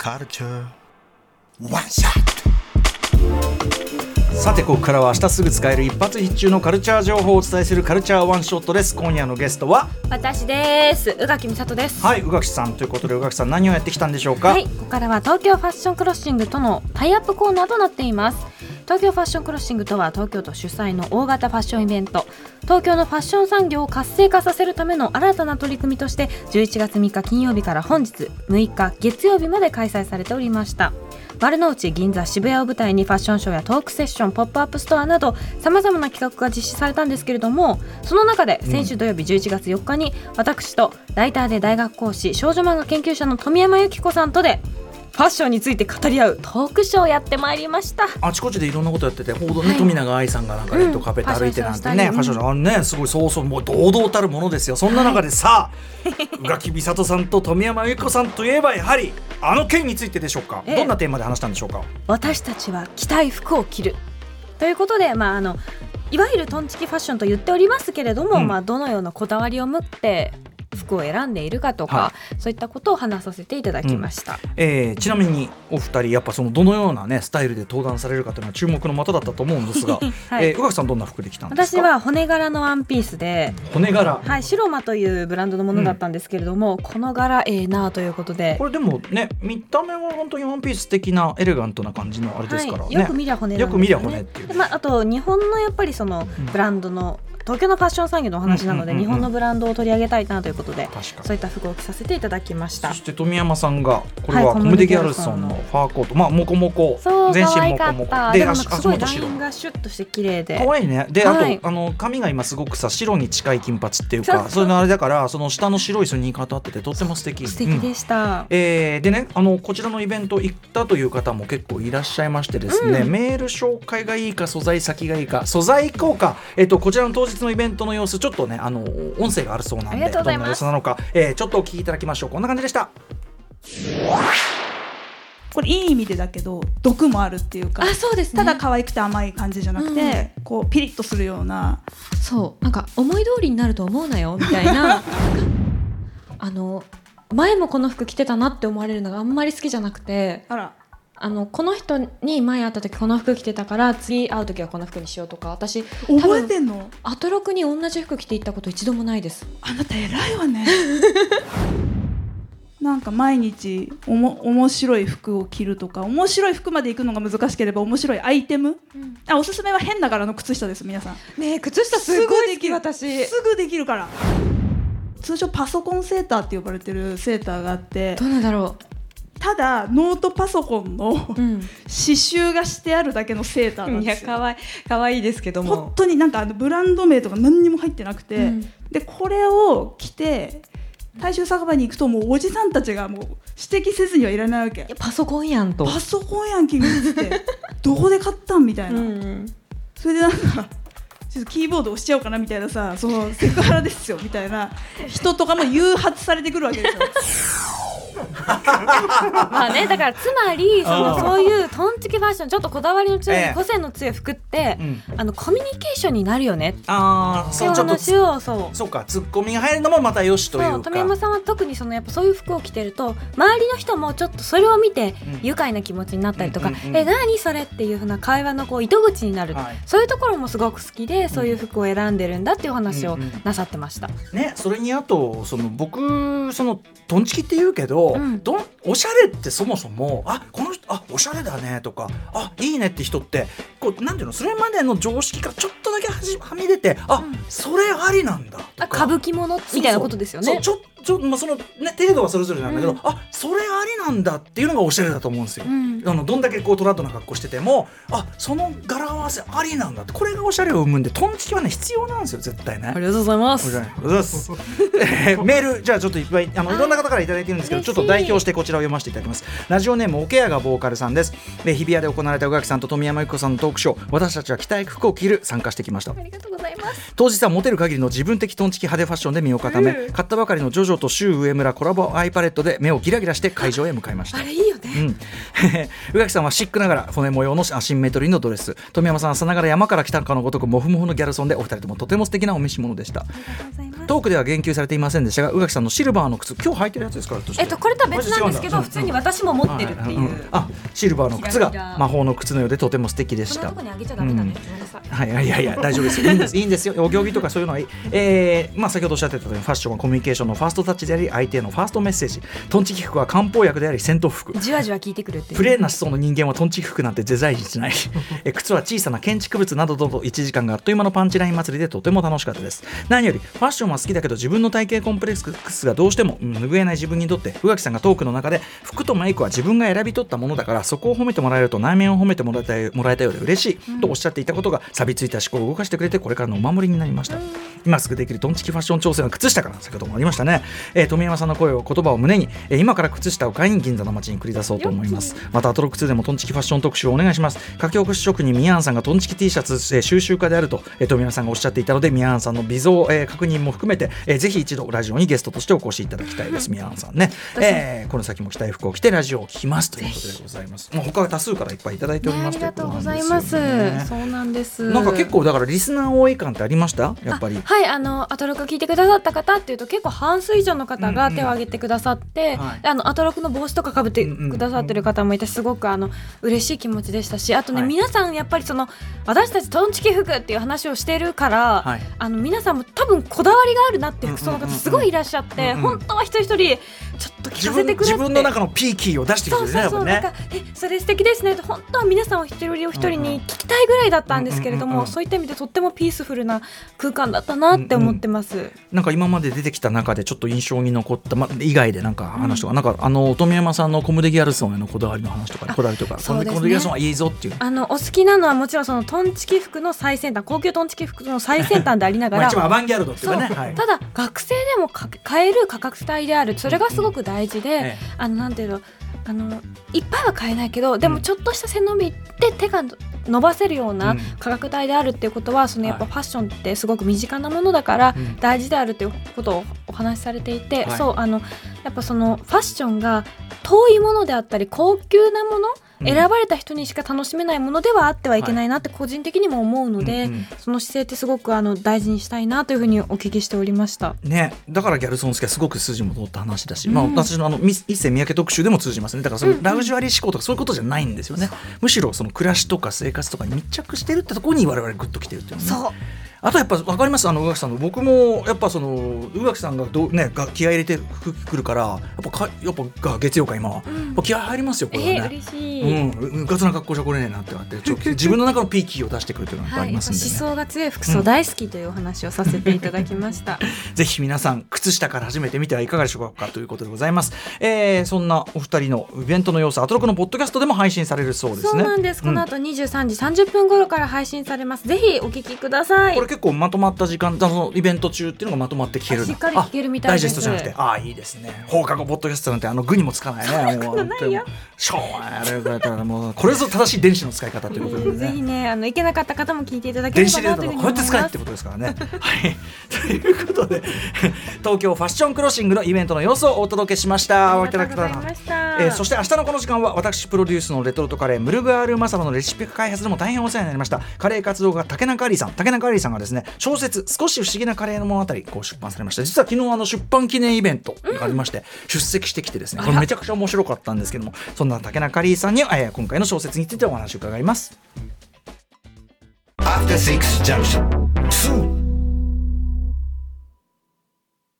culture. One shot. さてここからは明日すぐ使える一発必中のカルチャー情報をお伝えするカルチャーワンショットです。今夜のゲストは私です。宇垣美里です。はい宇垣さんということで宇垣さん何をやってきたんでしょうか？はいここからは東京ファッションクロッシングとのタイアップコーナーとなっています東京ファッションクロッシングとは東京都主催の大型ファッションイベント。東京のファッション産業を活性化させるための新たな取り組みとして11月3日金曜日から本日6日月曜日まで開催されておりました。丸の内銀座渋谷を舞台にファッションショーやトークセッションポップアップストアなどさまざまな企画が実施されたんですけれどもその中で先週土曜日11月4日に私とライターで大学講師少女漫画研究者の富山由紀子さんとでファッションについて語り合う。トークショーをやってまいりました。あちこちでいろんなことやってて報道ね、はい。冨永愛さんがなんかレッドカーペット歩いてなんてね、うんファッションショーあのねすごいそうそうもう堂々たるものですよ。そんな中でさあ 宇垣美里さんと富山由紀子さんといえばやはりあの件についてでしょうか。ええ。どんなテーマで話したんでしょうか？私たちは着たい服を着る。ということでまああのいわゆるトンチキファッションと言っておりますけれども、うん。まあどのようなこだわりを持って服を選んでいるかとか、はそういったことを話させていただきました、えーちなみにお二人やっぱそのどのようなねスタイルで登壇されるかというのは注目の的だったと思うんですが、はい。えー宇垣さんどんな服で来たんですか？私は骨柄のワンピースで、骨柄、はい、シロマというブランドのものだったんですけれども、この柄ええなあということで。これでもね見た目は本当にワンピース的なエレガントな感じのあれですからね、はい、よく見りゃ骨なんですよく見りゃ骨っていう。でまあ、あと日本のやっぱりそのうん。ブランドの、東京のファッション産業のお話なので、日本のブランドを取り上げたいなということでそういった服を着させていただきました。そして富山さんがこれはコムデ・ギャルソンのファーコート、まあモコモコ。全身モコモコで足かすごいラインがシュッとして綺麗で。可愛いね。で、はい。あとあの髪が今すごくさ白に近い金髪っていうかそういう。のあれだからその下の白いスニーカーとあっててとっても素敵。素敵うんでした、えーでねあのこちらのイベント行ったという方も結構いらっしゃいましてですね、うん。メール紹介がいいか素材先がいいか素材効果、えっとこちらの当日のイベントの様子ちょっとねあの音声があるそうなんでどんな様子なのか、えーちょっとお聞きいただきましょう。こんな感じでした。これいい意味でだけど毒もあるっていうかあそうですね。ただ可愛くて甘い感じじゃなくて、こうピリッとするような。そう。なんか思い通りになると思うなよみたいな。あの前もこの服着てたなって思われるのがあんまり好きじゃなくて。あらあのこの人に前会った時この服着てたから次会う時はこの服にしようとか私覚えてんの？アトロクに同じ服着て行ったこと一度もないです。あなた偉いわね。なんか毎日おも面白い服を着るとか面白い服まで行くのが難しければ面白いアイテム、あおすすめは変な柄の靴下です皆さん。ねえ靴下すごい好き私。すぐできるから。通称パソコンセーターって呼ばれてるセーターがあって。どうなんだろただノートパソコンのう、うん、刺繍がしてあるだけのセーターなんいですよ。や可愛い可愛いですけど本も当になんかあのブランド名とか何にも入ってなくて、うん。でこれを着て大衆酒場に行くともうおじさんたちがもう指摘せずにはいらないわけ。パソコンやんと。パソコンやん君って どこで買ったんみたいな、うん。それでなんかちょっとキーボード押しちゃおうかなみたいなさそのセクハラですよみたいな人とかも誘発されてくるわけですよ まあねだからつまりそのうん。そういうトンチキファッションちょっとこだわりの強い、ええ。個性の強い服って、うん。あのコミュニケーションになるよね。ってああいそううちょっと話をそう。そうかツッコミが入るのもまたよしというか。そう富山さんは特にそのやっぱそういう服を着てると周りの人もちょっとそれを見てうん。愉快な気持ちになったりとか「うんうんうんえ何それ?」っていうふうな会話のこう糸口になる、はい。そういうところもすごく好きでそういう服を選んでるんだっていうお話をうんうん。なさってました。ねそれにあとその僕そのトンチキって言うけど、うんどんおしゃれってそもそもあこの人あおしゃれだねとかあいいねって人ってこうなんていうのそれまでの常識からちょっとだけはじはみ出てあ、うん。それありなんだとあか歌舞伎ものみたいなことですよね。そうちょちょまあそのね程度はそれぞれなんだけど、うんあそれありなんだっていうのがおしゃれだと思うんですよ。うんあのどんだけこうトラッドな格好しててもあその柄合わせありなんだってこれがおしゃれを生むんでトンチキはね必要なんですよ絶対ね。ありがとうございます。ありがとうございます。えー メールじゃあちょっといっぱいあのいろんな方からいただいてるんですけどちょっと代表してこちらを読ませていただきますラジオネームオケアがボーカルさんですで日比谷で行われた宇垣さんと富山由紀子さんのトークショー私たちは着たい服を着る参加してきましたありがとうございます。当日はモテる限りの自分的トンチキ派手ファッションで身を固め、買ったばかりのジョジョとシュウ上村コラボアイパレットで目をギラギラして会場へ向かいましたあれいいよね。うん、宇垣さんはシックながら骨模様のアシンメトリーのドレス富山さんはさながら山から来たかのごとくモフモフのギャルソンでお二人ともとても素敵なお召し物でしたありがとうございます。トークでは言及されていませんでしたが宇垣さんのシルバーの靴今日履いてるやつですからえっとこれとは別なんですけど普通に私も持ってるっていう、んあシルバーの靴が魔法の靴のようでとても素敵でした。そん。はいいやいや大丈夫です。よいいんです。いいんですよ。お行儀とかそういうのはいい、えーまあ、先ほどおっしゃってたようにファッションはコミュニケーションのファーストタッチであり相手へのファーストメッセージ。トンチキ服は漢方薬であり戦闘服。じわじわ効いてくるってプレーンな思想の人間はトンチキ服なんてデザインしない。え靴は小さな建築物などと1時間があっという間のパンチライン祭りでとても楽しかったです。何よりファッションは好きだけど自分の体型コンプレックスがどうしてもうん拭えない自分にとって宇垣さんがトークの中で服とメイクは自分が選び取ったものだからそこを褒めてもらえると内面を褒めてもらえたもらえたようで嬉しい、とおっしゃっていたことが錆びついた思考を動かしてくれてこれからのお守りになりました、今すぐできるトンチキファッション挑戦は靴下から先ほどもありましたね、えー富山さんの声を言葉を胸に、えー今から靴下を買いに銀座の街に繰り出そうと思います。またアトロック2でもトンチキファッション特集をお願いします。書き起こし職人ミヤーンさんがトンチキ T シャツ、えー収集家であると、えー富山さんがおっしゃっていたのでミヤーンさんの微増、えー確認も含めて、えーぜひ一度ラジオにゲストとしてお越しいただきたいです。ミヤーンさんね、えーこの先も着たい服を着てラジオを聞きますということでございます。もう他は多数からいっぱいいただいておりね。あますりがとうございとます。そうなんです。なんか結構だからリスナー多い感ってありました？やっぱりあはいあのアトロク聞いてくださった方っていうと結構半数以上の方が手を挙げてくださって、はい。であのアトロクの帽子とかかぶってくださってる方もいてすごくあの嬉しい気持ちでしたしあとね、はい。皆さんやっぱりその私たちトンチキ服っていう話をしてるから、はい。あの皆さんも多分こだわりがあるなっていう服装の方すごいいらっしゃって、本当は一人一人ちょっと聞かせてくれ自分の中のピーキーを出してくそうれるねそうそう、やっぱね。なんかえそれ素敵ですね。と本当は皆さんお一人お一人に聞きたいぐらいだったんですけれども、うんうんうんうん。そういった意味でとってもピースフルな空間だったなって思ってます。なんか今まで出てきた中でちょっと印象に残った、ま、以外でなんか話とか、なんかあの富山さんのコムデギャルソンへのこだわりの話とか、こだわりとか、ねコムデギャルソンはいいぞっていう。あのお好きなのはもちろんそのトンチキ服の最先端高級トンチキ服の最先端でありなが まあ、ら一番アバンギャルドっていうそうかね。はい。ただ学生でもか買える価格帯である。それがすごく大事で、ええ。あのなんていうのあのいっぱいは買えないけどでもちょっとした背伸びで手が伸ばせるよううなん。価格帯であるっていうことはそのやっぱはい。ファッションってすごく身近なものだからうん。大事であるっていうことをお話しされていて、はい。そうあのやっぱそのファッションが遠いものであったり高級なもの、うん選ばれた人にしか楽しめないものではあってはいけないなって個人的にも思うので、うんうんその姿勢ってすごくあの大事にしたいなというふうにお聞きしておりました。ね、だからギャルソン好きはすごく筋も通った話だし、うん。まあ、私のあの一世三宅特集でも通じますね。だからそのラグジュアリー思考とかそういうことじゃないんですよね、むしろその暮らしとか生活とかに密着してるってところに我々グッときてるっていうのね。そうあとやっぱ分かりますあの宇垣さんの僕もやっぱその宇垣さんがどうねが気合い入れて服来るからやっぱかやっぱが月曜か今は、やっぱ気合入りますよこれはね。えー、嬉しい、うん、うかつな格好じゃこれねえなってなってちょ 自分の中のピーキーを出してくるというのがあはい、思りますんでね、想が強い服装大好きというお話をさせていただきました。ぜひ皆さん靴下から始めてみてはいかがでしょうかということでございます、えー、そんなお二人のイベントの様子アトロクのポッドキャストでも配信されるそうですねそうなんです。この後23時30分頃から配信されます。ぜひお聞きください。結構まとまった時間そのイベント中っていうのがまとまって聞けるあしっかり聞けるみたいダイジェストじゃなくて。ああいいですね。放課後ポッドキャストなんてあの具にもつかないね。もうしょうがない。あれだったらもうこれぞ正しい電子の使い方ということでぜひねね、あの行けなかった方も聞いていただけれ電子ばなというふうに思います。使えってこ。とですからね。はい、ということで東京ファッションクロッシングのイベントの様子をお届けしました。ありがとうございました。えーそして明日のこの時間は私プロデュースのレトルトカレームルガールマサロのレシピ開発でも大変お世話になりました。カレー活動家竹中アリーさん。竹中アリーさんがですね小説少し不思議なカレーの物語こう出版されました実は昨日あの出版記念イベントがありまして、出席してきてですねこれめちゃくちゃ面白かったんですけどもそんな竹中アリーさんに、えー今回の小説についてお話を伺います After Six Junction.